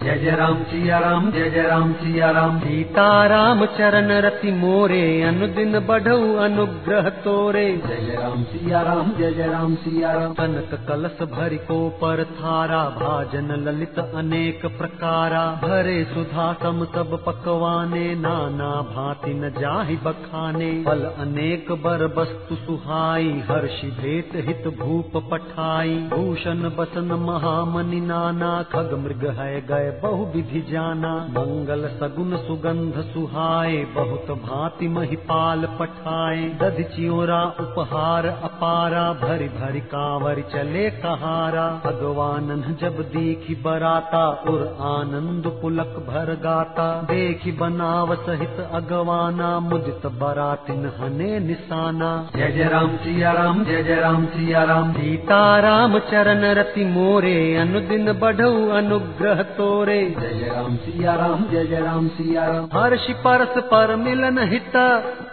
जय जय राम सिया राम जय जय राम सिया राम। सीता राम चरण रति मोरे अनुदिन बढ़ऊ अनुग्रह तोरे। जय जय राम सिया राम जय जय राम सिया राम। कनक कलश भरि को पर थारा भाजन ललित अनेक प्रकारा। भरे सुधा सम सब पकवाने नाना भांति न जाहि बखाने। फल अनेक बर वस्तु सुहाई हर्षि भेट हित भूप पठाई। भूषण बसन महामनि नाना खग मृग है गए बहु विधि जाना। मंगल सगुन सुगंध सुहाए, बहुत भांति महिपाल पठाए। दधि चियोरा उपहार अपारा, भरि भरि कांवर चले कहारा। भगवानन जब देखी बराता, उर आनंद पुलक भर गाता। देखी बनाव सहित अगवाना, मुदित बरातिन हने निशाना। जय जय राम सिया राम, जय जय राम सिया राम। सीता राम चरण रति मोरे, अनुदिन बढ़ऊ अनुग्रह तोरे जय जय राम सिया राम जय जय राम सिया राम। हर्षि परस पर मिलन हित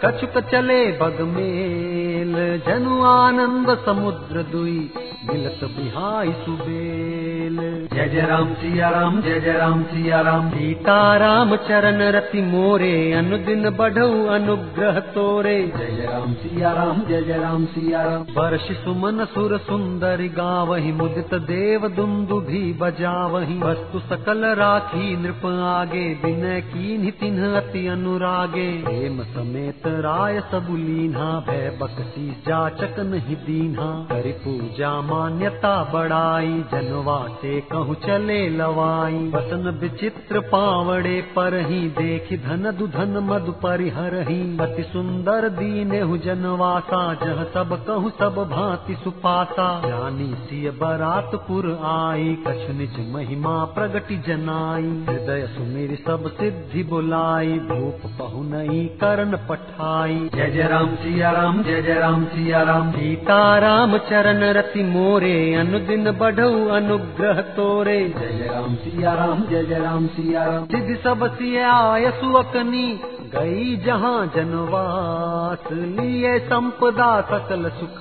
कछुक चले बगमेल। जनु आनंद समुद्र दुई मिलत बिहाई सुबेल जय जय राम सिया राम जय जय राम सिया राम सीता राम चरण रति मोरे अनुदिन बढ़ऊ अनुग्रह तोरे जय जय राम सिया राम जय जय राम सिया राम वर्ष सुमन सुर सुंदर गावही मुदित देव दुंदु भी बजावही वस्तु सकल राखी नृप आगे विनय की तिन्ह अति अनुरागे प्रेम समेत राय सब लीन्हा भय बकसी जाचक नहीं दीन्हा करि पूजा मान्यता बढ़ाई जनवा से कहूँ, चले लवाई। वसन विचित्र पावड़े पर ही देख, धन दुधन मधु परिहर ही। अति सुंदर दीने जनवासा, जह सब कहूँ, सब भांति सुपासा। जानी सिय बरातपुर आई, कछु निज महिमा प्रगति जनाई। हृदय सुमिर सब सिद्धि बुलाई भूप पहु नई करण पठाई। जय जय राम सिया राम, जय जय राम सिया राम। सीता राम चरण रति मोरे, अनुदिन बढ़ऊ अनुग्रह। तोरे। जय राम सिया राम जय जय राम सिया राम। सिद्धि सब सिय आय सुअकनी गई जहाँ जनवास लिए संपदा सकल सुख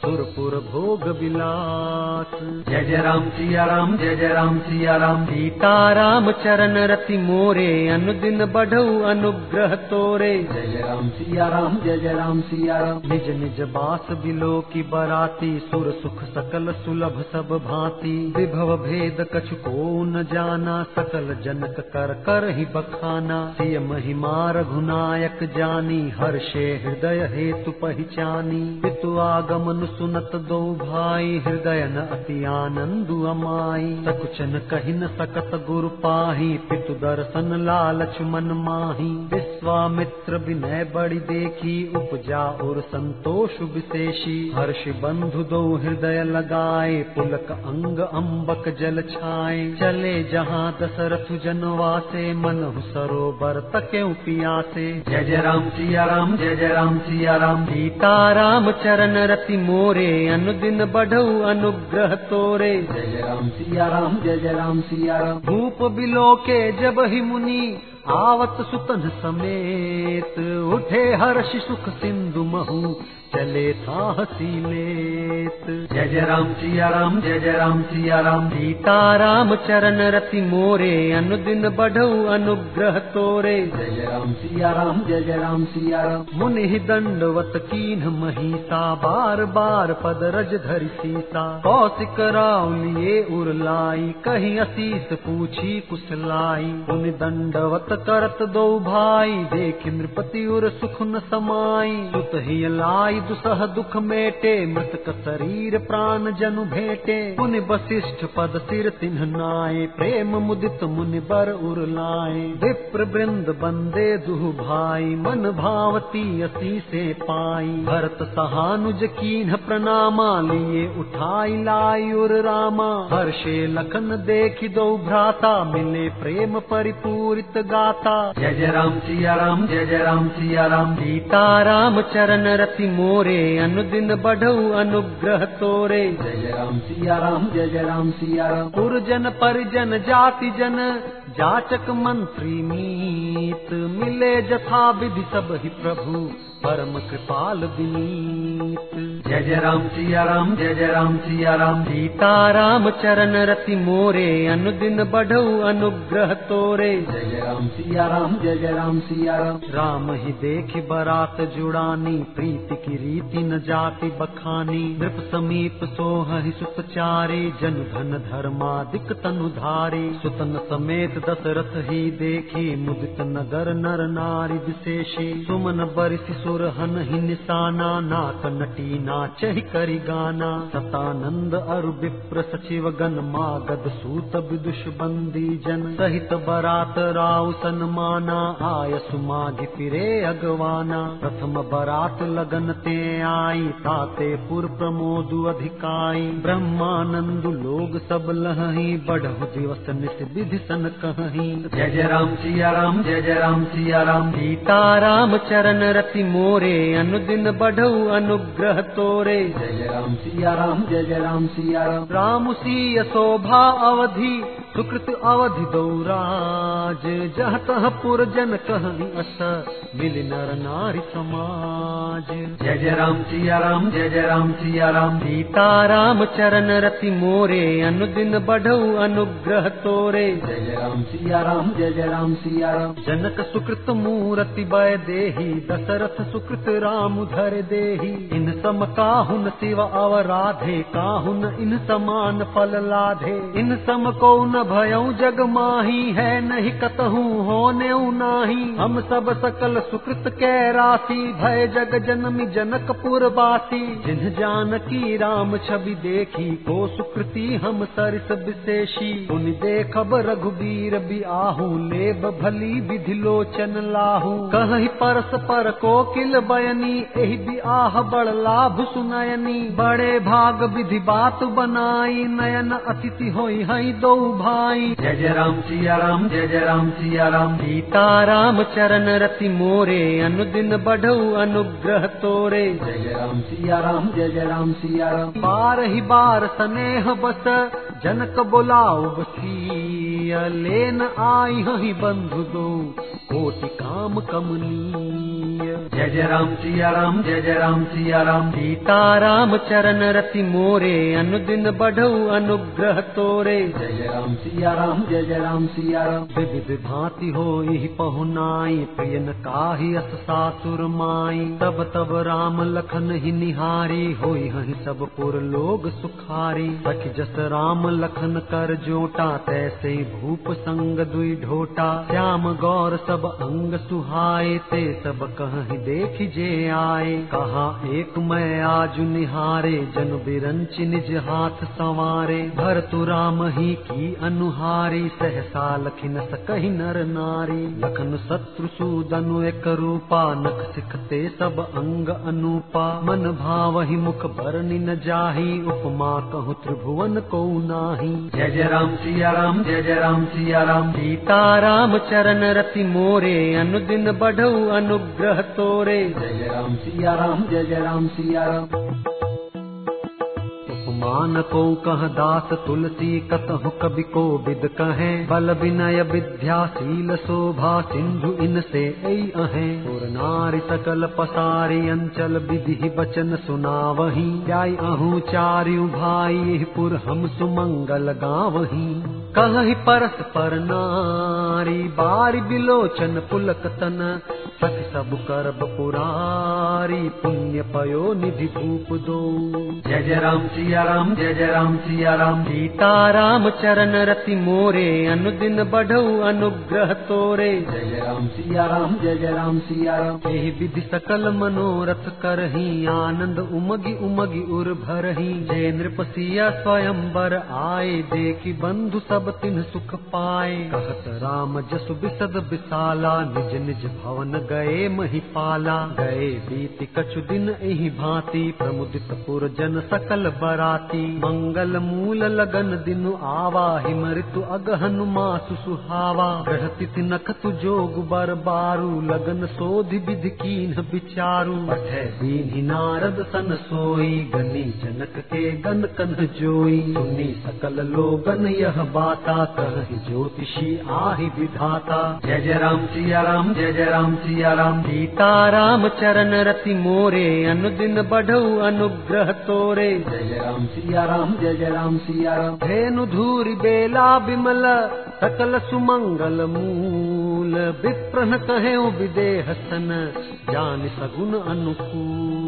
सुरपुर भोग विलास। जय जय राम सिया राम जय जय राम सिया राम। सीता राम चरण रति मोरे अनुदिन बढ़ऊ अनुग्रह तोरे। जय जय राम सिया राम जय जय राम सिया राम। निज निज बास बिलो की बराती सुर सुख सकल सुलभ सब भांति। विभव भेद कछु को न जाना सकल जनक कर कर ही बखाना। सिय महिमा रघुनायक जानी हर्षे हृदय हेतु पहचानी। पितु आगमन सुनत दो भाई, हृदय न अति आनंदु अमाई। सकुचन कही न सकत गुरु पाही, पितु दर्शन लालच मन माही। विश्वामित्र विनय बड़ी देखी, उपजा और संतोष विशेषी। हर्ष बंधु दो हृदय लगाए, पुलक अंग अम्बक जल छाए। चले जहाँ दशरथ जनवासे मन सरोवर तके पियासे जय जय राम सिया राम, जय जय राम सिया राम। सीता राम चरण रति मोरे, अनुदिन बढ़ऊ अनुग्रह तोरे। जय जय राम सिया राम, जय जय राम सिया राम। भूप बिलो के जब ही मुनि आवत सुतन समेत, उठे हर्ष सुख सिंधु महु। चले था हसी लेत। जय जय राम सिया राम जय जय राम सिया राम। सीता राम चरण रति मोरे अनुदिन बढ़ऊ अनुग्रह तोरे। जय जय राम सिया राम जय जय राम सिया राम। मुनि दंडवत कीन महिषा बार बार पद रज धरि सीता। कौशिक राव लिए उरलाई कहीं असीस पूछी कुशलाई मुनि दंडवत करत दो भाई देख नृपति उर सुख न समाई। सुत ही लाई दुसह दुख मेटे मृतक शरीर प्राण जनु भेटे। मुनि वशिष्ठ पद सिर तिन्ह नाय प्रेम मुदित मुनि बर उर लाए। विप्र वृंद बंदे दुह भाई, मन भावती असी से पाई। भरत सहानुज कीन्ह प्रणामा, लिए उठाई लाई उर रामा। हर्षे लखन देखि दो भ्राता, मिले प्रेम परिपूरित गाता। जय जय राम सिया राम, जय जय राम सिया राम। सीता राम चरण रति मोर मोरे अनुदिन बढ़ऊ अनुग्रह तोरे। जय राम सिया राम जय जय राम सिया राम। पुरजन परिजन जाति जन जाचक मंत्री मीत मिले जथा विधि सब ही प्रभु परम कृपाल विनीत। जय जय राम सिया राम जय जय राम सिया राम। सीता राम चरण रति मोरे अनुदिन बढ़ऊ अनुग्रह तोरे। जय जय राम सिया राम जय जय राम सिया राम। राम ही देख बरात जुड़ानी प्रीति की रीति न जाति बखानी। नृप समीप सोह ही सुत चारे जन धन धर्मादिक तनु धारे। सुतन समेत दशरथ ही देखी मुदित नगर नर नारी विशेषी। सुमन बरिस सुर हन ही निशाना नाक नटी नाच करी गाना। सतानंद अरु विप्र सचिव गण मागध सूत विदुष बंदी जन। सहित बरात राव सन्माना आय सुमाघि फिरे अगवाना। प्रथम बरात लगन ते आई ताते पुर प्रमोदु अधिकाई। ब्रह्मानंद लोग सब लही बढ़ु दिवस निस विधि सन कही जय जय राम सिया राम जय जय राम सिया राम। सीता राम चरण रति मोरे अनुदिन बढ़ऊ अनुग्रह तोरे। जय जय राम सिया राम जय जय राम सिया राम। राम सीय शोभा अवधि सुकृत अवधि दौराज जह तह पुर जन कहनी अस मिल नर नारी समाज। जय जय राम सिया राम जय जय राम सिया राम। सीता राम चरण रति मोरे अनुदिन बढ़ऊ अनुग्रह तोरे। जय जय राम सिया राम जय जय राम सिया राम जनक सुकृत मूरति बय देही, दशरथ सुकृत राम धर देही। इन सम काहुन शिव अवराधे काहुन इन समान फल लाधे। इन सम को न भयऊ जग माही है, नहीं कतहु होने नाही। हम सब सकल सुकृत कै राशि भय जग जनमी जनकपुर बासी। जिन जानकी राम छवि देखी, को सुकृति हम सरिस विशेषी। उन देखब रघुबीर भी आहू लेब भली विधि लोचन लाहू। कहि परस पर कोकिल बयनी एहि भी आह बड़ लाभ सुनयनी। बड़े भाग विधि बात बनाई नयन अतिथि होई हई दो भाई। जय जय राम सिया राम जय जय राम सिया राम। सीता राम चरण रति मोरे अनुदिन बढ़ऊ अनुग्रह तोरे। जय जय राम सिया राम जय जय राम सिया राम। बार ही बार स्नेह बस जनक बोलाओ बसिया लेन आई हही बंधु दो कोटि काम कमनीय। जय जय राम सिया राम जय जय राम सिया राम सीता राम चरण रति मोरे अनुदिन बढ़ऊ अनुग्रह तोरे। जय जय राम सिया राम जय जय राम सिया राम विविध भांति हो पहुनाई प्रियन काहि अस सासुर माई। तब तब राम लखन ही निहारी होई हहि सब पुर लोग सुखारी। सख जस राम लखन कर जोटा तैसे भूप संग दुई ढोटा। श्याम गौर सब अंग सुहाए, ते सब कहीं देख जे आए। कहा एक मैं आजु निहारे, जन बिरंच निज हाथ संवारे। भर तु राम ही की अनुहारी, सहसा लखिन सकहि नर नारी। लखन शत्रु सूदनु एक रूपा, नख सिखते सब अंग अनूपा। मन भाव ही मुख बरनि न जाही, उपमा कहु त्रिभुवन को नाही। जय जय राम सिया राम, जय जय राम सिया राम सीता राम चरण रति मोरे, अनुदिन बढ़ऊ अनुग्रह तोरे। जय राम, सिया राम, जय जय राम, सिया राम। उपमान को कह दास तुलसी कतहु कवि को विद कहे। बल विनय विद्याशील शोभा सिंधु इनसे अहे। पुर नारी सकल पसारी अंचल विधि बचन सुनावही। जाय अहू चार्यु भाई पुर हम सुमंगल गावही। कहि परस पर नारी, बारी बिलोचन पुलक तन। सख सब करब पुरारी पुण्य पयो निधि भूप दो। जय जय राम सिया राम जय जय राम सिया राम सीता राम चरण रति मोरे अनुदिन बढ़ऊ अनुग्रह तोरे। जय जय राम सिया राम जय जय राम सिया राम एहि विधि सकल मनोरथ करही आनंद उमगी उमगी उर भरही। जय नृप सिया स्वयंवर आए देखी बंधु सब तिन सुख पाए। कहत राम जसु बिसद विशाला निज निज भवन गए महिपाला, गए बीति कछु दिन एहि भांति। प्रमुदित पुर जन सकल बराती। मंगल मूल लगन दिन आवा हिम ऋतु अगहन मासु सुहावा ग्रह तिथि नखतु जोग बर बारू लगन सोधि विधि कीन विचारू पठे दीन नारद सन सोई, गनी जनक के गन कन जोई। सुनी सकल लोगन यह बाता, कह ज्योतिषी आहि विधाता। जय जय राम, सिया राम, जय जय राम, सिया राम सीता राम चरण रति मोरे अनुदिन बढ़ऊ अनुग्रह तोरे। जय राम सिया राम जय जय राम सिया राम धेनु धूरि बेला बिमल सकल सुमंगल मूल। विप्रन कहे विदेह सन जान सगुन अनुकूल।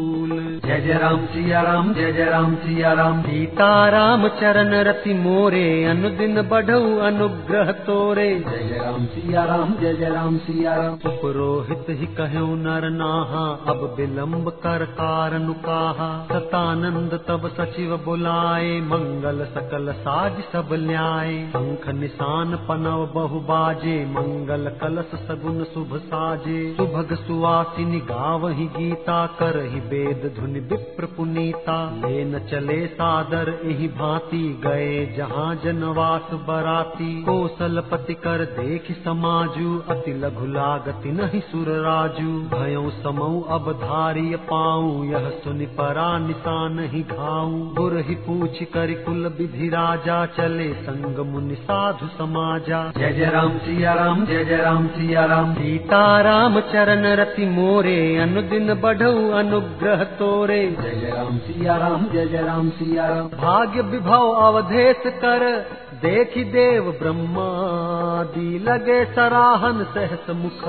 जय जय राम सिया राम जय जय राम सिया राम सीता राम चरण रति मोरे अनुदिन बढ़ऊ अनुग्रह तोरे। जय जय राम सिया राम जय जय राम सिया राम पुरोहित ही कहु नर नाहा अब विलम्ब कर कारण काहा सतानंद तब सचिव बुलाए मंगल सकल साज सब न्याय शंख निशान पनव बहु बाजे मंगल कलश सगुन शुभ साजे। सुभग सुवासिनी गावहि गीता करहि वेद धुनि विप्र पुनीता। लेन चले सादर एहि भांति गए जहाँ जनवास बराती। कौशल पति कर देख समाजू, अति लघु लागति नहीं सुर राजू। भयो समऊ अब धारी पाऊ, यह सुनि परा निशान ही घाऊं। गुर ही पूछ कर कुल विधि राजा, चले संग मुनि साधु समाजा। जय जय राम सिया राम, जय जय राम सिया राम। सीता राम चरण रति मोरे, अनुदिन बढ़ऊ अनुग्रह तोरे। जय जय राम सिया राम जय जय राम सिया राम भाग्य विभव अवधेश कर देखी देव ब्रह्मादि लगे सराहन सहस मुख।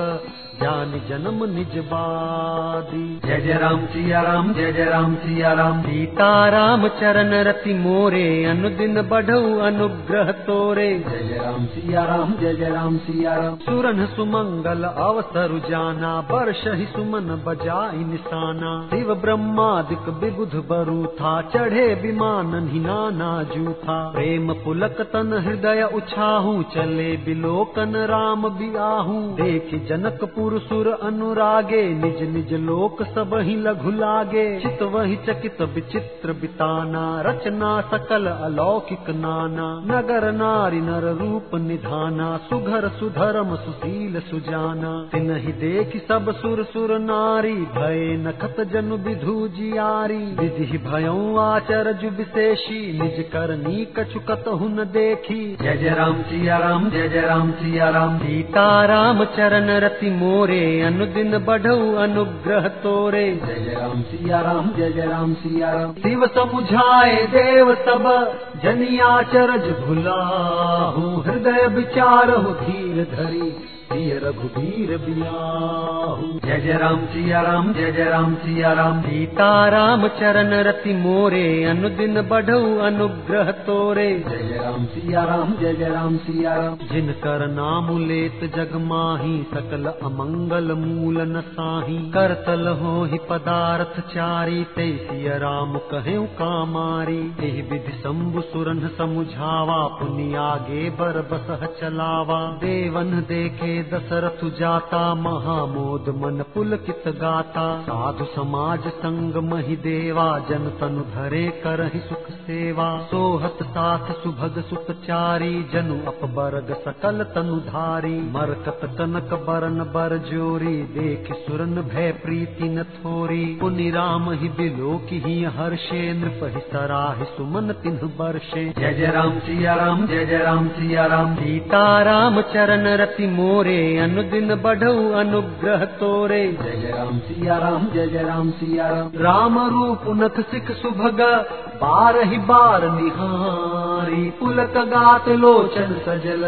जान जन्म निज बादी। जय जय राम सिया राम जय जय राम सिया राम। सीता राम चरण रति मोरे अनुदिन बढ़ऊ अनुग्रह तोरे। जय जय राम सिया राम जय जय राम सिया राम। सुरन सुमंगल अवसर जाना वर्ष ही सुमन बजाई निशाना। शिव ब्रह्मादिक विबुध बरु था चढ़े विमान ही नाना जूथा। प्रेम पुलक तन हृदय उछाहू चले बिलोकन राम बियाहू। देख जनकपुर सुर अनुरागे, निज निज लोक सब ही लघु लागे। चित वही चकित विचित्र बिताना, रचना सकल अलौकिक नाना। नगर नारी नर रूप निधाना, सुघर सुधर्म सुशील सुजाना। तिनहि देख सब सुर सुर नारी, भय नखत जनु विधु जियारी। विधि भयऊ आचर जु विशेषी निज करनी कछु कतहु न देखी। जय जय राम सिया राम, जय जय राम सिया राम। सीता राम चरण रति मोरे अनुदिन बढ़ऊ अनुग्रह तोरे जय राम सिया राम जय जय राम सिया राम शिव समुझाए देव सब जनिया चरज भुलाहू हृदय विचारहु धीर धरी प्रिय रघुबीर बियाहू। जय जय राम सिया राम, जय जय राम सिया राम। सीता राम चरण रति मोरे, अनुदिन बढ़ऊ अनुग्रह तोरे। जय जय राम सिया राम, जय जय राम सिया राम। जिनकर नाम लेत जग माही, सकल अमंगल मूल न साही। करतल हो ही पदार्थ चारी, ते सिय राम कहे कामारी एहि विधि शंभु सुरन समुझावा, पुनि आगे बर बसह चलावा। देवन देखे दशरथ जाता महामोद मन पुलकित गाता। साधु समाज संग मही देवा जन तनु धरे करहि सुख सेवा। सोहत साथ सुभग सुत चारी जनु अपबरग सकल तनु धारी। मरकत कनक बरन बर जोरी देख सुरन भय प्रीति न थोरी। पुनि राम ही बिलोक ही हर्षे नृप ही सराहि सुमन तिन्ह बर्षे जय जय राम सिया राम जय जय राम सिया राम। सीता राम चरण रति मोरे अनुदिन बढ़ऊ अनुग्रह तोरे। जय राम सिया राम जय जय राम सिया राम। राम रूप नथ सिख सुभग बार ही बार निहारी पुलक गात लोचन सजल,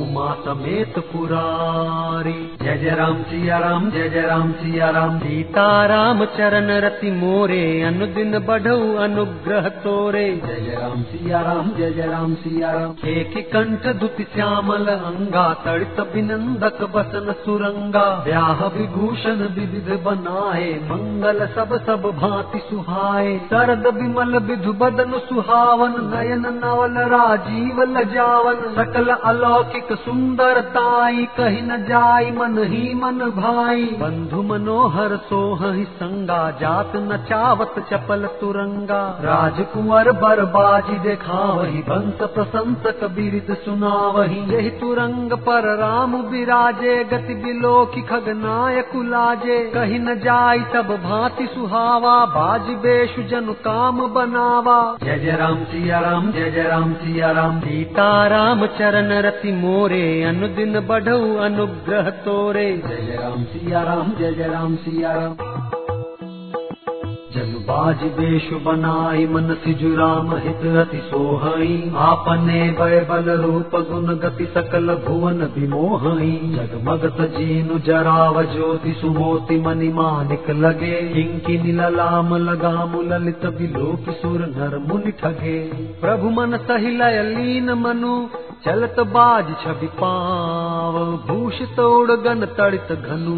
उमा समेत पुरारी। जय जय राम सिया राम, जय जय राम सिया राम। सीता राम चरण रति मोरे, अनुदिन बढ़ऊ अनुग्रह तोरे। जय जय राम सिया राम, जय जय राम सिया राम। एक कंठ दुति श्यामल, अंगा तड़ित बिनंदक बसन सुरंगा। ब्याह विभूषण विविध बनाए, मंगल सब सब भांति सुहाए। सरद विमल विधु बदन सुहावन, नयन नवल राजीव लजावन सकल अलौकिक सुंदर ताई, कही न जाई मन ही मन भाई। बंधु मनोहर सोहि संगा, जात न चावत चपल तुरंगा। राजकुंवर बरबाजी देखा वही बंस प्रशंस कबीरित सुना वही यही तुरंग पर राम विराजे गति बिलो की खगनायक लाजे। कही न जाई सब भांति सुहावा, बाज बेशु जन काम बनावा जय जय राम सिया राम जय जय राम सिया राम। सीता राम चरण रति मोरे अनुदिन बढ़ऊ अनुग्रह तोरे। जय जय राम सिया राम जय जय राम सिया राम। जन बाज बेशु बनाई मन सिजु राम हित अति सोहई। आपने वय बल रूप गुण गति सकल भुवन विमोहई। जगमगत जीनु जराव ज्योति सुमोति मनि मानिक लगे। किंकिनी ललाम लगाम ललित बिलोक सुर नर मुनि ठगे। प्रभु मन सही लय लीन मनु चलत बाज छवि पाव भूषित उड़गन तड़ित घनु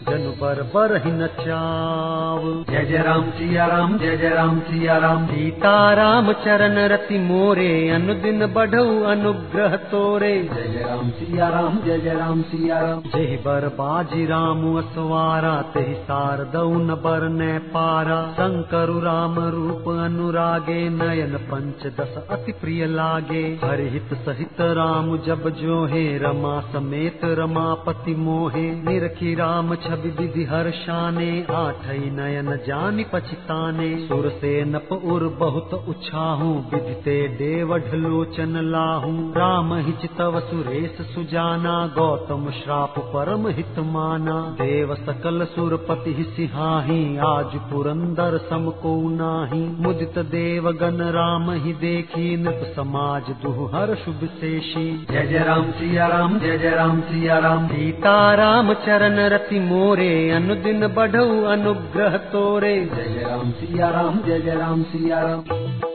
जनु बर बर ही नचाव। जय जय राम सिया राम जय जय राम सिया राम। सीता राम चरण रति मोरे अनुदिन बढ़ऊ अनुग्रह तोरे। जय जय राम सिया राम जय जय राम सिया राम। जय बर बाजी राम असवारा तेहि सारदऊ न बर न पारा। शंकरु राम रूप अनुरागे नयन पंच दस अति प्रिय लागे। हरिहित सहित राम जब जो हे रमा समेत रमापति मोहे। निरखी राम छवि विधि हर्षाने आठई नयन जानि पछताने। सुर से नप उर बहुत उछाहू विधिते देव ढलोचन लाहू। राम ही चितव सुरेश सुजाना गौतम श्राप परम हित माना। देव सकल सुरपति सिहाही आज पुरंदर सम को नाही। मुदित देव गण राम ही देखी नृप समाज हर शुभ शेषी जय जय राम सिया राम जय जय राम सिया राम सीता राम चरण रति मोरे अनुदिन बढ़ऊ अनुग्रह तोरे। जय जय राम सिया राम जय जय राम सिया राम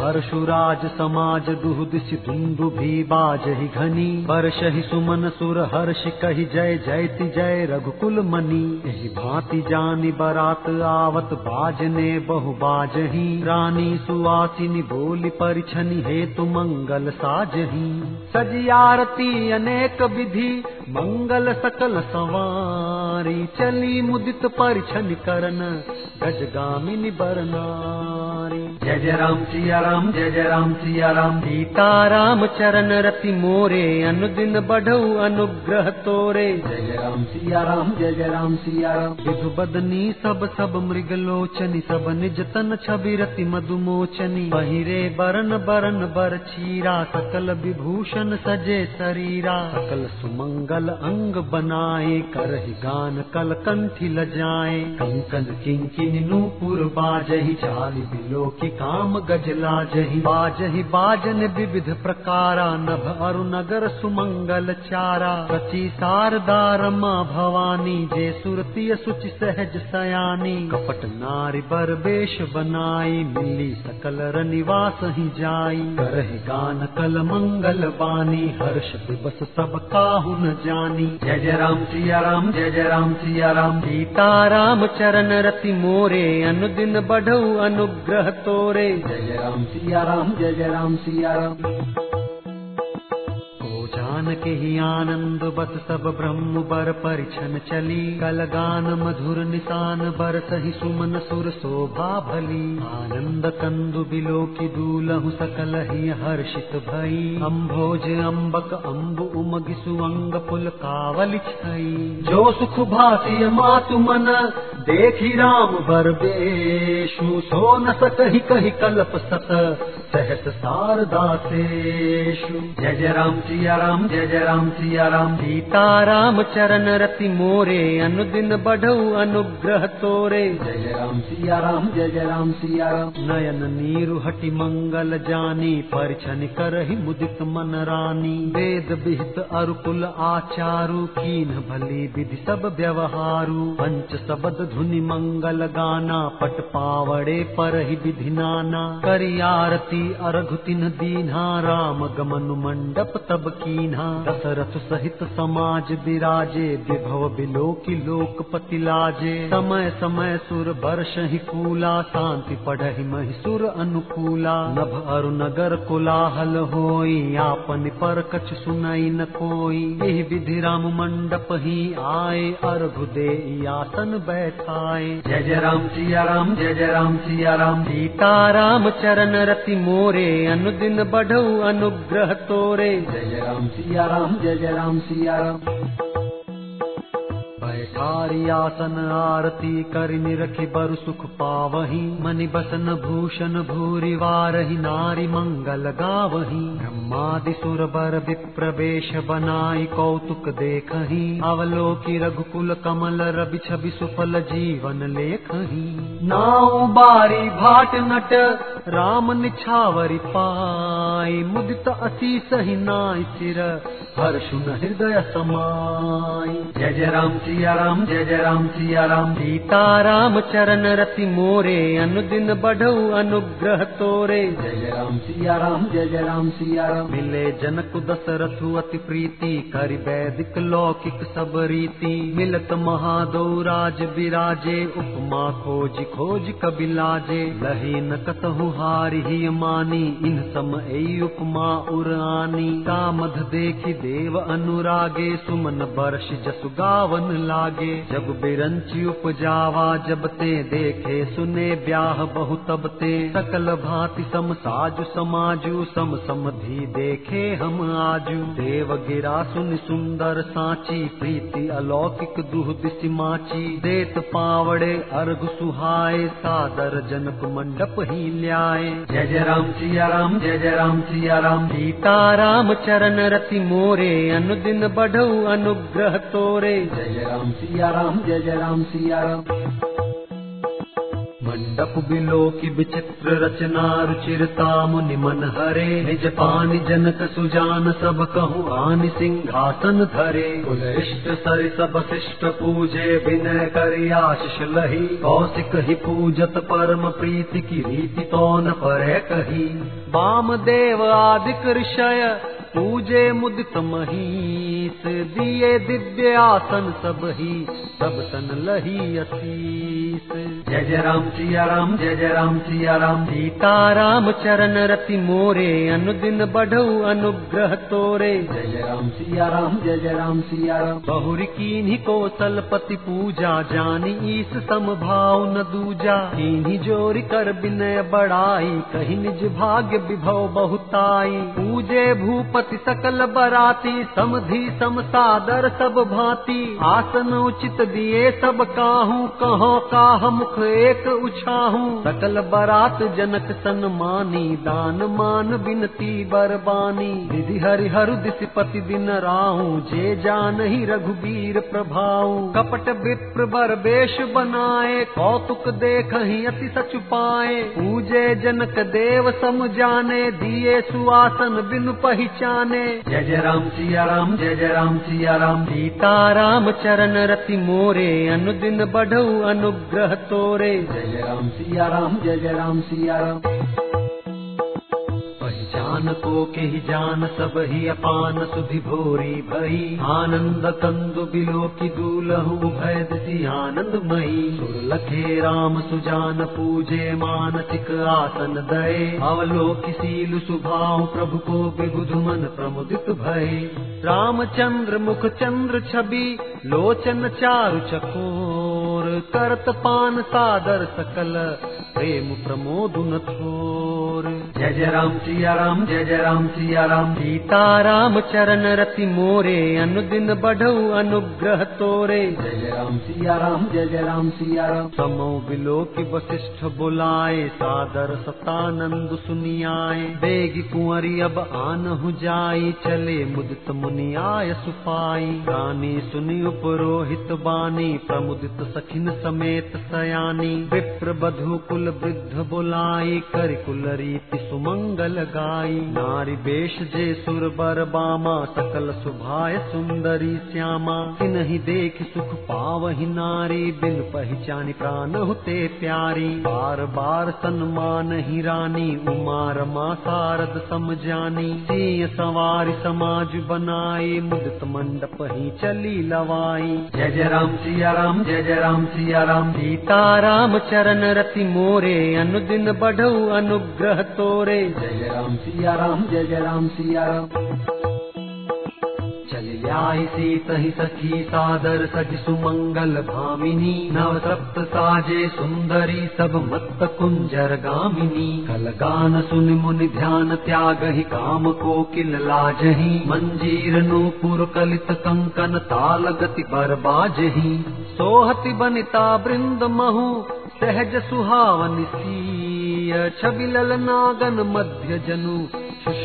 हर्षुराज समाज दुह दिशि दुंदु भी बाजहि घनी बरसहि सुमन सुर हर्ष कहि जय जयति जय रघुकुल मनी एहि भांति जानि बरात आवत बाजने बहु बाजही। रानी सुवासिनी बोली परिछनि हेतु मंगल साजही। सजी आरती अनेक विधि मंगल सकल सवारी चली मुदित परिछनि करन गजगामिनी बरनारी। जय जय राम सिया राम जय जय राम सिया राम। सीता राम चरण रति मोरे अनुदिन बढ़ऊ अनुग्रह तोरे। जय जय राम सिया राम जय जय राम सिया राम। विधु बदनी सब सब मृग लोचनी सब निज तन छवि रति मधुमोचनी। पहिरे बरन बरन बर चीरा सकल विभूषण सजे शरीरा। सकल सुमंगल अंग बनाए, करहि गान कल कंठी लजाए। कंकन किंकिन नूपुर बाजहि, चाली बिलो की काम गजला जही बाजहि बाजन विविध प्रकारा, नभ अरु सुमंगल चारा। सची शारदा रमा भवानी, जे सुरती सुचि सहज सयानी। कपट नारी बर बेश बनाई, मिली सकल रनिवास ही जाई। करहि गान कल मंगल बानी, हर्ष दिवस सब काहु न जानी। जय जय राम सिया राम जय जय राम सिया राम सीता राम चरण रति मोरे, अनुदिन बढ़ऊ अनुग्रह तोरे। जय जय राम सिया राम जय जय राम सिया राम जान के ही आनंद बत सब ब्रह्म बर परिछन चली। कल गान मधुर निशान बर सही सुमन सुर शोभा भली। आनंद कंदु बिलो की दूलहु सकल ही हर्षित भई। अम्भोज अम्बक अम्बु उमगि सुअंग पुल कावल छई जो सुख भाषिय मातु मन देखी राम बर बेशु सो न सकहि कहि कल्प सत सहस सेषु जय जय राम सिया राम जय जय राम सिया राम सीता राम चरण रति मोरे अनुदिन बढ़ऊ अनुग्रह तोरे। जय जय राम सिया राम जय जय राम सिया राम नयन नीरु हटि मंगल जानी परिछन करहि मुदित मन रानी। वेद विहित अरुकुल आचारु कीन भली विधि सब व्यवहारु। पंच शबद धुनि मंगल गाना पट पावड़े पर ही विधि नाना। करी आरती करी अर्घ तिन दीन्हा राम गमनु मंडप तब कीन्हा दशरथ सहित समाज विराजे विभव बिलो की लोकपति लाजे समय समय सुर वर्ष ही कूला शांति पढ़हि महिसुर अनुकूला। नभ अरु नगर कोलाहल होई आपन पर कछ सुनाई न कोई। एहि विधि राम मंडप ही आए अर्घ दे आसन बैठाए। जय जय राम सिया राम जय जय राम सिया राम। सीता राम चरण रति मोरे अनुदिन बढ़ऊ अनुग्रह तोरे। जय जय राम सिया राम जय जय राम सिया राम बैठारी आसन आरती कर निरखि बरु सुख पावही। मनि बसन भूषण भूरि वारहि, नारी मंगल गावही। ब्रह्मादि सुर बर विप्रवेश बनाई कौतुक देखही। अवलोकी रघुकुल कमल रवि छवि सुफल जीवन लेखही। नाउ बारी भाट नट राम निछावरि पाई। मुदित असीस ही नाई सिर हर्षुन हृदय समाई। जय जय राम, सिया राम। जय जय राम सिया राम सीता राम चरण रति मोरे अनुदिन बढ़ऊ अनुग्रह तोरे। जय जय राम सिया राम जय जय राम सिया राम मिले जनक दशरथु अति प्रीति करि वैदिक लौकिक सब रीति। मिलत महादो राज विराजे उपमा खोज खोज कबिलाजे लही न हारि ही मानी इन सम एई उपमा उरानी कामध देखि देव अनुरागे सुमन बरस जसु गावन लागे। जब बिरंची उपजावा, जब ते देखे, सुने ब्याह बहु तब ते। सकल भांति सम साजु, समाजु, सम समधि देखे हम आजु। देव गिरा सुन सुंदर साची, प्रीति अलौकिक दुह दिशि देत पावड़े अर्घ सुहाए, सादर जनक मंडप ही ल्याए। जय जय राम सिया राम, जय जय राम सिया राम। सीता राम चरण रति मोरे, अनुदिन बढ़ऊ अनुग्रह तोरे। जय राम सिया राम जय जय राम सिया राम मंडप बिलो की विचित्र रचना रुचिरता मुनि मन हरे। निज पानी जनक सुजान सब कहु आनि सिंहासन धरे। कुल इष्ट सरि सब शिष्ट पूजे विनय करि आशीष लही। कौशिक ही पूजत परम प्रीति की रीति तो न परे कही। वाम देव आदिक ऋषय पूजे मुदित महीस दिए दिव्य आसन सब ही सब सन लही असीस जय जय राम सिया राम जय जय राम सिया राम। सीता राम चरण रति मोरे अनुदिन बढ़ऊ अनुग्रह तोरे। जय जय राम सिया राम जय जय राम सिया राम। बहुरी कीन्ही कौशलपति पूजा जानी ईस सम भाव न दूजा। कीन्ही जोरी कर विनय बड़ाई कही निज भाग्य विभव बहुताई। पूजे भूपति सकल बराती, समधि सम सादर सब भांति। आसन उचित दिए सब काहू, कहो काह मुख एक उछाहू। सकल बरात जनक सन मानी, दान मान बिनती बरबानी। विधि हरि हरु दिशपति दिन राहू, जे जान ही रघुबीर प्रभाऊ। कपट विप्र बर वेश बनाए, कौतुक देख ही अति सच पाए। पूजे जनक देव सम जाने, दिए सुआसन बिनु पहचाने। जय जय राम सिया राम जय जय राम सिया राम सीता राम चरण रति मोरे अनुदिन बढ़ऊ अनुग्रह तोरे। जय जय राम सिया राम जय जय राम सिया राम पहचान को के ही जान सब ही अपान सुधि भोरी भई। आनंद कंदु बिलो की दूलहु भय दिशि आनंद मई सुर लखे राम सुजान पूजे मानसिक आसन दये। अवलोकि सील सुभाव प्रभु को विबुध मन प्रमुदित भय। रामचंद्र मुख चंद्र छवि लोचन चारु चकोर करत पान सादर सकल प्रेम प्रमोद न थोर जय जय राम सिया राम जय जय राम सिया राम। सीता राम चरण रति मोरे अनुदिन बढ़ऊ अनुग्रह तोरे। जय जय राम सिया राम जय जय राम सिया राम। समो बिलो की वशिष्ठ बुलाए सादर सतानंद सुनियाए। बेग कुंवरी अब आन हो जाई चले मुदित मुनि आय सुपाई। रानी सुनि उपरोहित बानी प्रमुदित सखिन समेत सयानी। विप्र बधु कुल वृद्ध बुलाई, कर कुल रीति सुमंगल गाई। नारी बेश जे सुर बर बामा, सकल सुभाय सुंदरी श्यामा। तिनहि देख सुख पावहि नारी, बिन पहचानी प्राण हुते प्यारी। बार बार सन्मान ही रानी, उमा रमा सारद सम जानी सिंह सवारी समाज बनाई, मुदित मंडप ही चली लवाई। जय जय राम, सिया राम, जय जय राम सिया राम सीता राम चरण रति मोरे, अनुदिन बढ़ऊ अनुग्रह तोरे। जय राम सिया राम जय राम सिया राम चल आई सीत ही सखी सादर, सज सुमंगल भामिनी। नव सप्त साजे सुंदरी, सब मत्त कुंजर गामिनी। कल गान सुन मुनि ध्यान त्याग ही, काम को किल लाजही। मंजीर नूपुर कलित कंकन, ताल गति बर बाजही। सोहति बनिता बृंद महु सहज सुहावन सीय छबिलल नागन मध्य जनु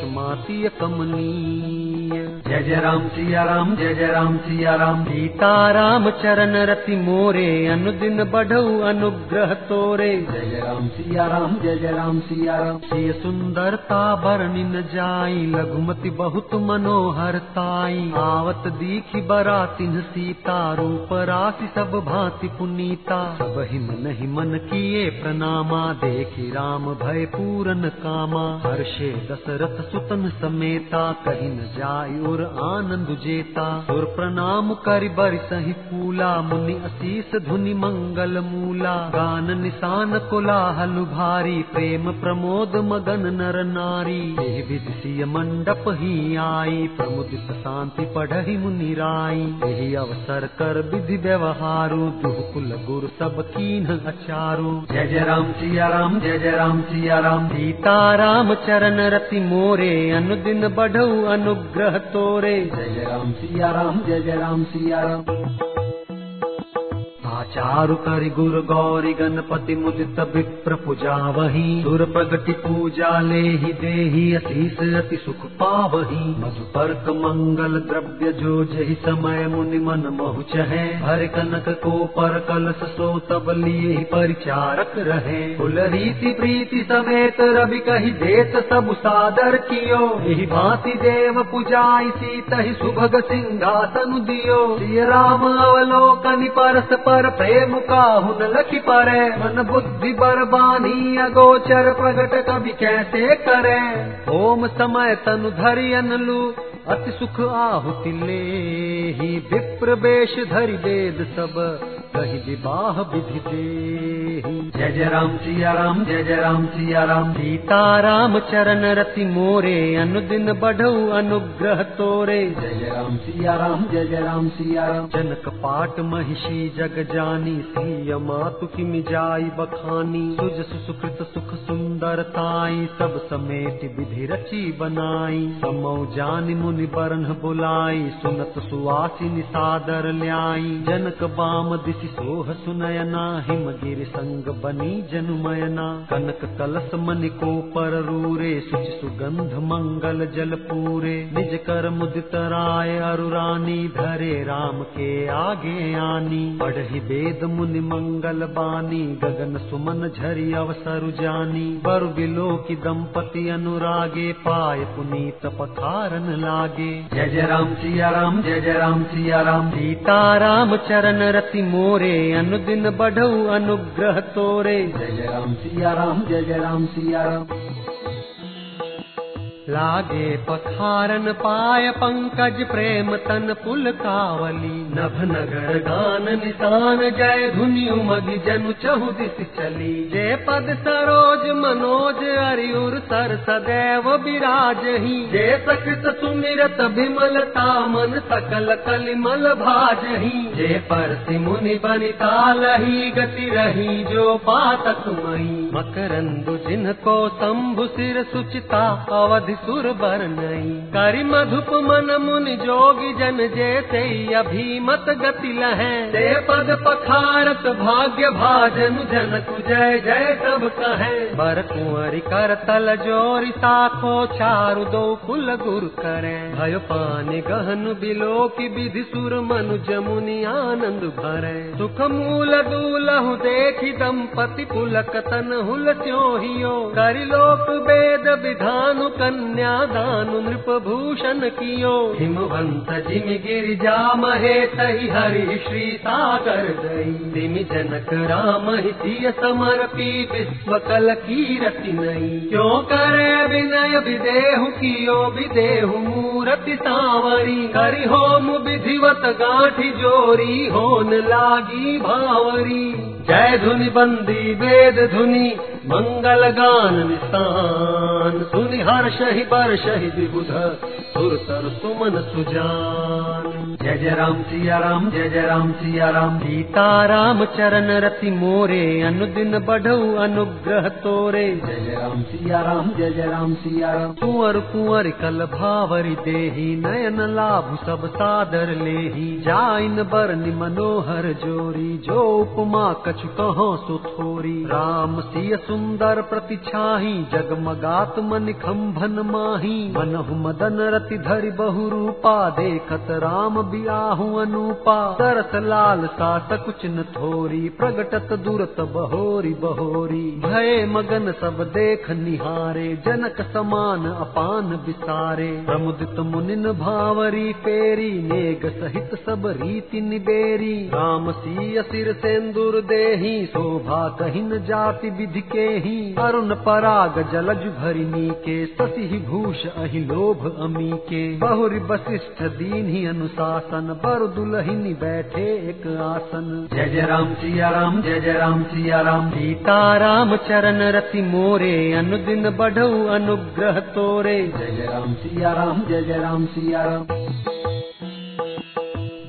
सुषमातीय कमनीय जय जय राम सिया राम जय जय राम सिया राम। सीता राम चरण रति मोरे अनुदिन बढ़ऊ अनुग्रह तोरे। जय जय राम सिया राम जय जय राम सिया राम। सिय सुंदरता बरनि न जाई लघुमति बहुत मनोहर ताई। आवत दीखी बरा तिन्ह सीता रूप राशि सब भांति पुनीता। सब ही मन मन किए प्रणामा देखी राम भय पूरन कामा। हर्षे दशरथ सुतन समेता, कहीं न जाय और आनंद जेता। और प्रणाम करि बरि सही पूला मुनि असीस धुनि मंगल मूला। गान निशान कोलाहल भारी प्रेम प्रमोद मगन नर नारी। एहि विधि मंडप ही आई प्रमुदित शांति पढ़हि मुनि राई। एहि अवसर कर विधि व्यवहारु, दुह कुल गुरु सब कीन अचारु। जय जय राम, सिया राम, जय जय राम, सिया राम। सीता राम चरण रति मोरे अनुदिन बढ़ऊ अनुग्रह तोरे। जय राम सिया राम जय जय राम सिया राम। आचारु करि गुरु गौरी गणपति मुदित विप्र पूजा वही। सुर प्रगति पूजा ले ही देही असीस अति सुख पावही। मधुपर्क मंगल द्रव्य जो जही समय मुनि मन मोह चहे। हर कनक को पर कलश सो तब लिए परिचारक रहे। कुल रीति प्रीति समेत रवि कही देत सब सादर कियो। यही भांति देव पुजाई सीत ही सुभग सिंहासन दियो। सिय राम अवलोकनि परस पर प्रेम काहुन लखी परे, मन बुद्धि बरबानी अगोचर प्रगट कभी कैसे करे? ओम समय तनु धरि अनलु, अति सुख आहुति ले ही, विप्र बेश धरि वेद सब, कही विवाह विधि दे। जय जय राम सिया राम जय जय राम सिया राम सीता राम चरण रति मोरे, अनुदिन बढ़ऊ अनुग्रह तोरे। जय जय राम सिया राम जय जय राम सिया राम जनक पाट महिषी जग जानी सिय मातु की मिजाई बखानी। सुज सुकृत सुख सुंदरताई सब समेत विधि रची बनाई। समौ जान मुनि बरन बुलाई, सुनत सुवासिनी सादर ल्याई। जनक बाम दिशि सोह सुनयना हिम गिर संग बनी जनुमयना। कनक कलश मनि को पर रूरे सुचि सुगंध मंगल जल पूरे। निज कर मुदित राय अरुरानी, धरे राम के आगे आनी। पढ़ी वेद मुनि मंगल बानी, गगन सुमन झरी अवसर जानी। बरु बिलो की दंपति अनुरागे, पाय पुनीत पखारन लागे। जय जय राम, सिया राम, जय जय राम, सिया राम। सीता राम चरण रति मोरे, अनुदिन बढ़ऊ अनुग्रह तोरे जय जय राम सिया राम जय जय राम सिया राम लागे पखारन पाय पंकज प्रेम तन पुल कावली। नभ नगर गान निशान जय धुनि उमग जनु चहु दिस चली। जय पद सरोज मनोज अरियुर सर सदैव विराज ही जय सकृत सुमिरत विमलता मन सकल कलिमल भाजही। जय पर मुनि बनिता लही गति रही जो पात तुमही मकरंदु जिन्ह को शंभु सिर सुचिता अवधि सुर बर नई करि मधुप मन मुन जोगी जन जैसे अभिमत गति लहै। ते पद पखारत भाग्य भाजन जनक जय जय सब कहे। बर कुंवरी कर तल जोरी साखो चारु दो कुल गुरु करे। भयो पानी गहन बिलो की विधि सुर मनु जमुनि आनंद भरे। सुख मूल दूलहु देखी दंपति पुलक तन हुल त्योहियो करिलोक वेद विधानु कन्या दानु नृप भूषण कियो। हिमवंत जिम गिरिजा महे तहि हरि श्री सागर दई तिमि जनक राम सिय समर्पी विश्व कल कीरति नई। क्यों करे विनय विदेहु कियो? विदेहु मूरति सावरी। करि होम विधिवत गांठी जोरी, होन लागी भावरी। जय धुनि बंदी वेद धुनि मंगल गान निशान सुनि हर्ष ही बर्ष ही विबुध सुर तर सुमन सुजान। जय जय राम सिया राम जय जय राम सिया राम। सीता राम चरण रति मोरे अनुदिन बढ़ऊ अनुग्रह तोरे। जय जय राम सिया राम जय जय राम सिया राम। कुंवर कुंवर कल भावरी देही नयन लाभ सब सादर लेही। जाइन बरनि मनोहर जोरी जो उपमा कछु कहो सो थोरी राम सिय सुंदर प्रति छाही जगमगात मन खम्भन माही। मनहु मदन रति धरि बहु रूपा देखत राम बियाहु अनुपा। तरस लाल सा सकुच न थोरी, प्रगटत दुरत बहोरी बहोरी। भय मगन सब देख निहारे, जनक समान अपान विसारे प्रमुदित मुनिन भावरी पेरी, नेग सहित सब रीति निबेरी। राम सीय सिर सेंदुर देही शोभा कहिन जाति विधि के ही। अरुण पराग जलज भरिनी के ससी भूष अहि लोभ अमी के बहुरी वशिष्ठ दीन ही अनुशासन बर दुलहिनी बैठे एक आसन। जय जय राम सिया राम जय जय राम सिया राम। सीता राम चरण रति मोरे अनुदिन बढ़ऊ अनुग्रह तोरे। जय जय राम सिया राम जय जय राम सिया राम।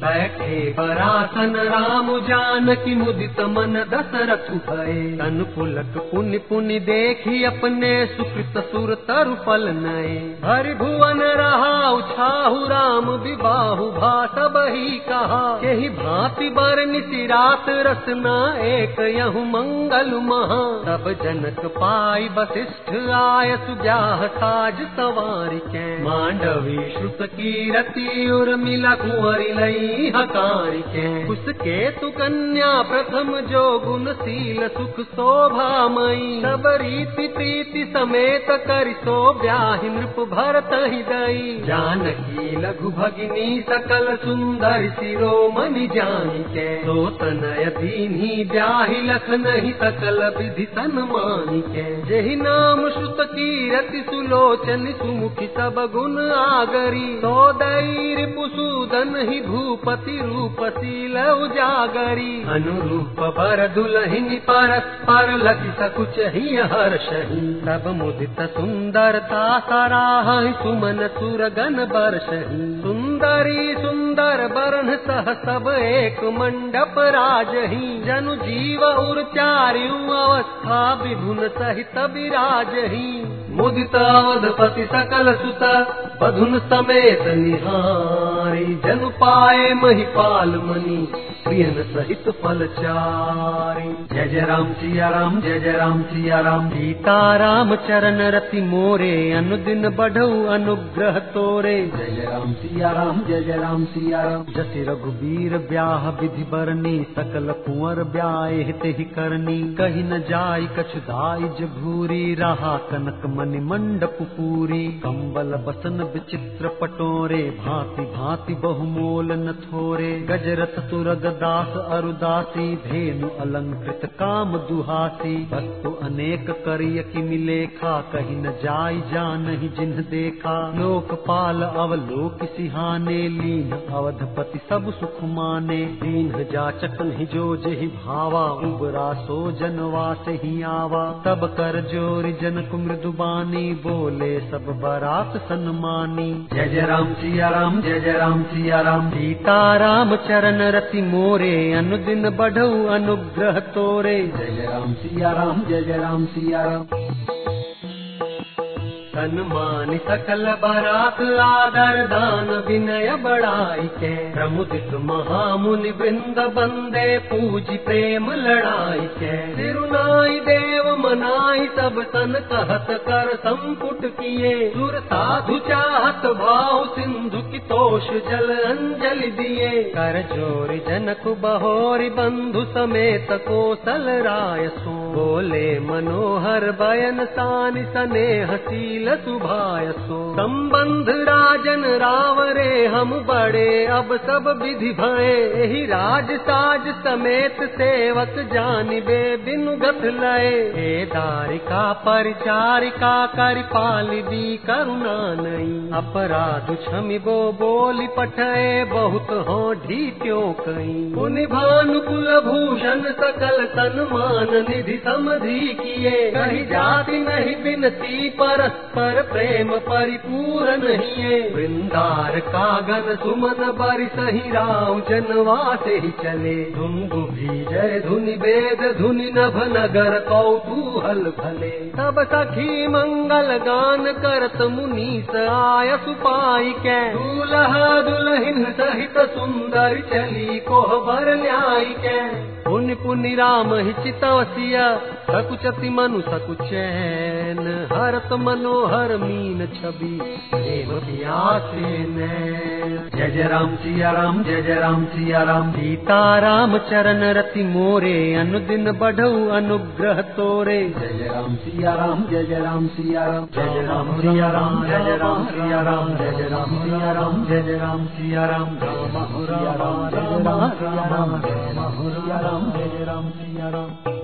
बैठे बरासन राम जानकी मुदित मन दशरथ भय तन पुलक पुनि पुनि देखी अपने सुकृत सुर तरु नए हरि भुवन रहा उछाहु राम विबाहु भाष बही कहा। यही भांति बर निशिरात रसना एक यहु मंगल महा। तब जनक पाई वशिष्ठ आय सुब्याह साज सवारी के। मांडवी श्रुत की रति मिला कुंवरी लई हकारी के उसके तु कन्या प्रथम जो गुणशील सुख शोभामयी सब रीति प्रीति समेत कर सो ब्याहि नृप भरत हृदय जानकी लघु भगिनी सकल सुंदर शिरोमणि जानी के सो तनय दीनी ब्याहि लख नहीं सकल विधि सन्मानी के जहि नाम श्रुत कीरति सुलोचन सुमुखी सब गुण आगरी। तो दैर पुसूदन ही भूपति उजागरी अनुरूप दुलहिनी परस्पर लति सकुच ही हर्षहि सब मुदित सुंदरता सराह सुमन सुरगन बरसहि सुंदरी सुंदर बरन सह सब एक मंडप राजही जनु जीव उर चार्यु अवस्था विभुन सहित विराजही मुदित अवधपति सकल सुत बधुन समेत निहारी जनु पाए महिपाल मनी, प्रियन सहित फलचारी जय जय राम सिया राम, जय जय राम सिया राम। सीता राम चरण रति मोरे, अनुदिन बढ़ऊ अनुग्रह तोरे। जय जय राम सिया राम, जय जय राम सिया राम। जति रघुबीर ब्याह विधि बरनी, सकल कुंवर ब्याह हित ही करनी। कही न जाय कछु दाइज भूरी रहा कनक मणि मंडप पूरी। कंबल बसन विचित्र पटोरे, भांति भांति बहुमोल न थोरे। गजरथ तुरग दास अरुदासी, धेनु अलंकृत काम दुहासी। वस्तु अनेक करिय कि मिलेखा कही न जाय जान ही जिन्ह देखा। लोकपाल अवलोक सिहाने, लीन अवधपति सब सुख माने। दीन जाचक नहीं जो जही भावा, उबरा सो जनवा से ही आवा। तब कर ज़ोर जनक मृदुबानी बोले सब बरात सन्मानी। जय जय राम, सिया राम, जय जय राम सिया राम सीता राम चरण रति मोरे अनुदिन बढ़ऊ अनुग्रह तोरे। जय जय राम सिया राम जय जय राम सिया राम सन्मान सकल बरात आदर दान विनय बड़ाई के। प्रमुदित महामुनि वृंद बंदे, पूज प्रेम लड़ाई के। सिरुनाई देव मनाई, सब सन कहत कर संपुट किए। सुर साधु चाहत, भाव सिंधु की तोष जल अंजलि दिए। कर ज़ोर जनक बहोरी बंधु समेत कोसल राय सो। बोले मनोहर बयन, सान स्नेहशील सुभाय सो संबंध राजन रावरे, हम बड़े, अब सब विधि भये। ही राज साज समेत सेवक जानिबे, बिनु गत लय। हे दारिका परिचारिका, कर पालिबी करुणा नहीं अपराध क्षमिबो बोली पठे बहुत हो ढीत्यो कई। पुनि भानुकुल भूषण, सकल सन्मान, निधि समधि किए कही जाति नहीं बिनती परस्पर प्रेम परिपूर्ण राव जनवासे ही चले। धुन भी जय धुनि वेद धुनि नभ नगर कौतूहल भले। तब सखी मंगल गान करत मुनीस आय सुपाई के। दूल्हा दुल्हन सहित सुंदर चली कोहबर न्याय के। पुण्य पुण्य राम ही चितवसिया सकुचति मनु सकुचैन हरत मनोहर मीन छवि प्रेम प्यासे नैन जय जय राम सिया राम जय जय राम सिया राम सीता राम चरण रति मोरे अनुदिन बढ़ऊ अनुग्रह तोरे जय जय राम सिया राम जय जय राम सिया राम जय जय राम सिया राम जय जय राम सिया राम जय जय राम सिया राम जय जय राम सिया राम राम सिया राम जय जय राम सिया राम राम सिया राम जय जय राम सिया राम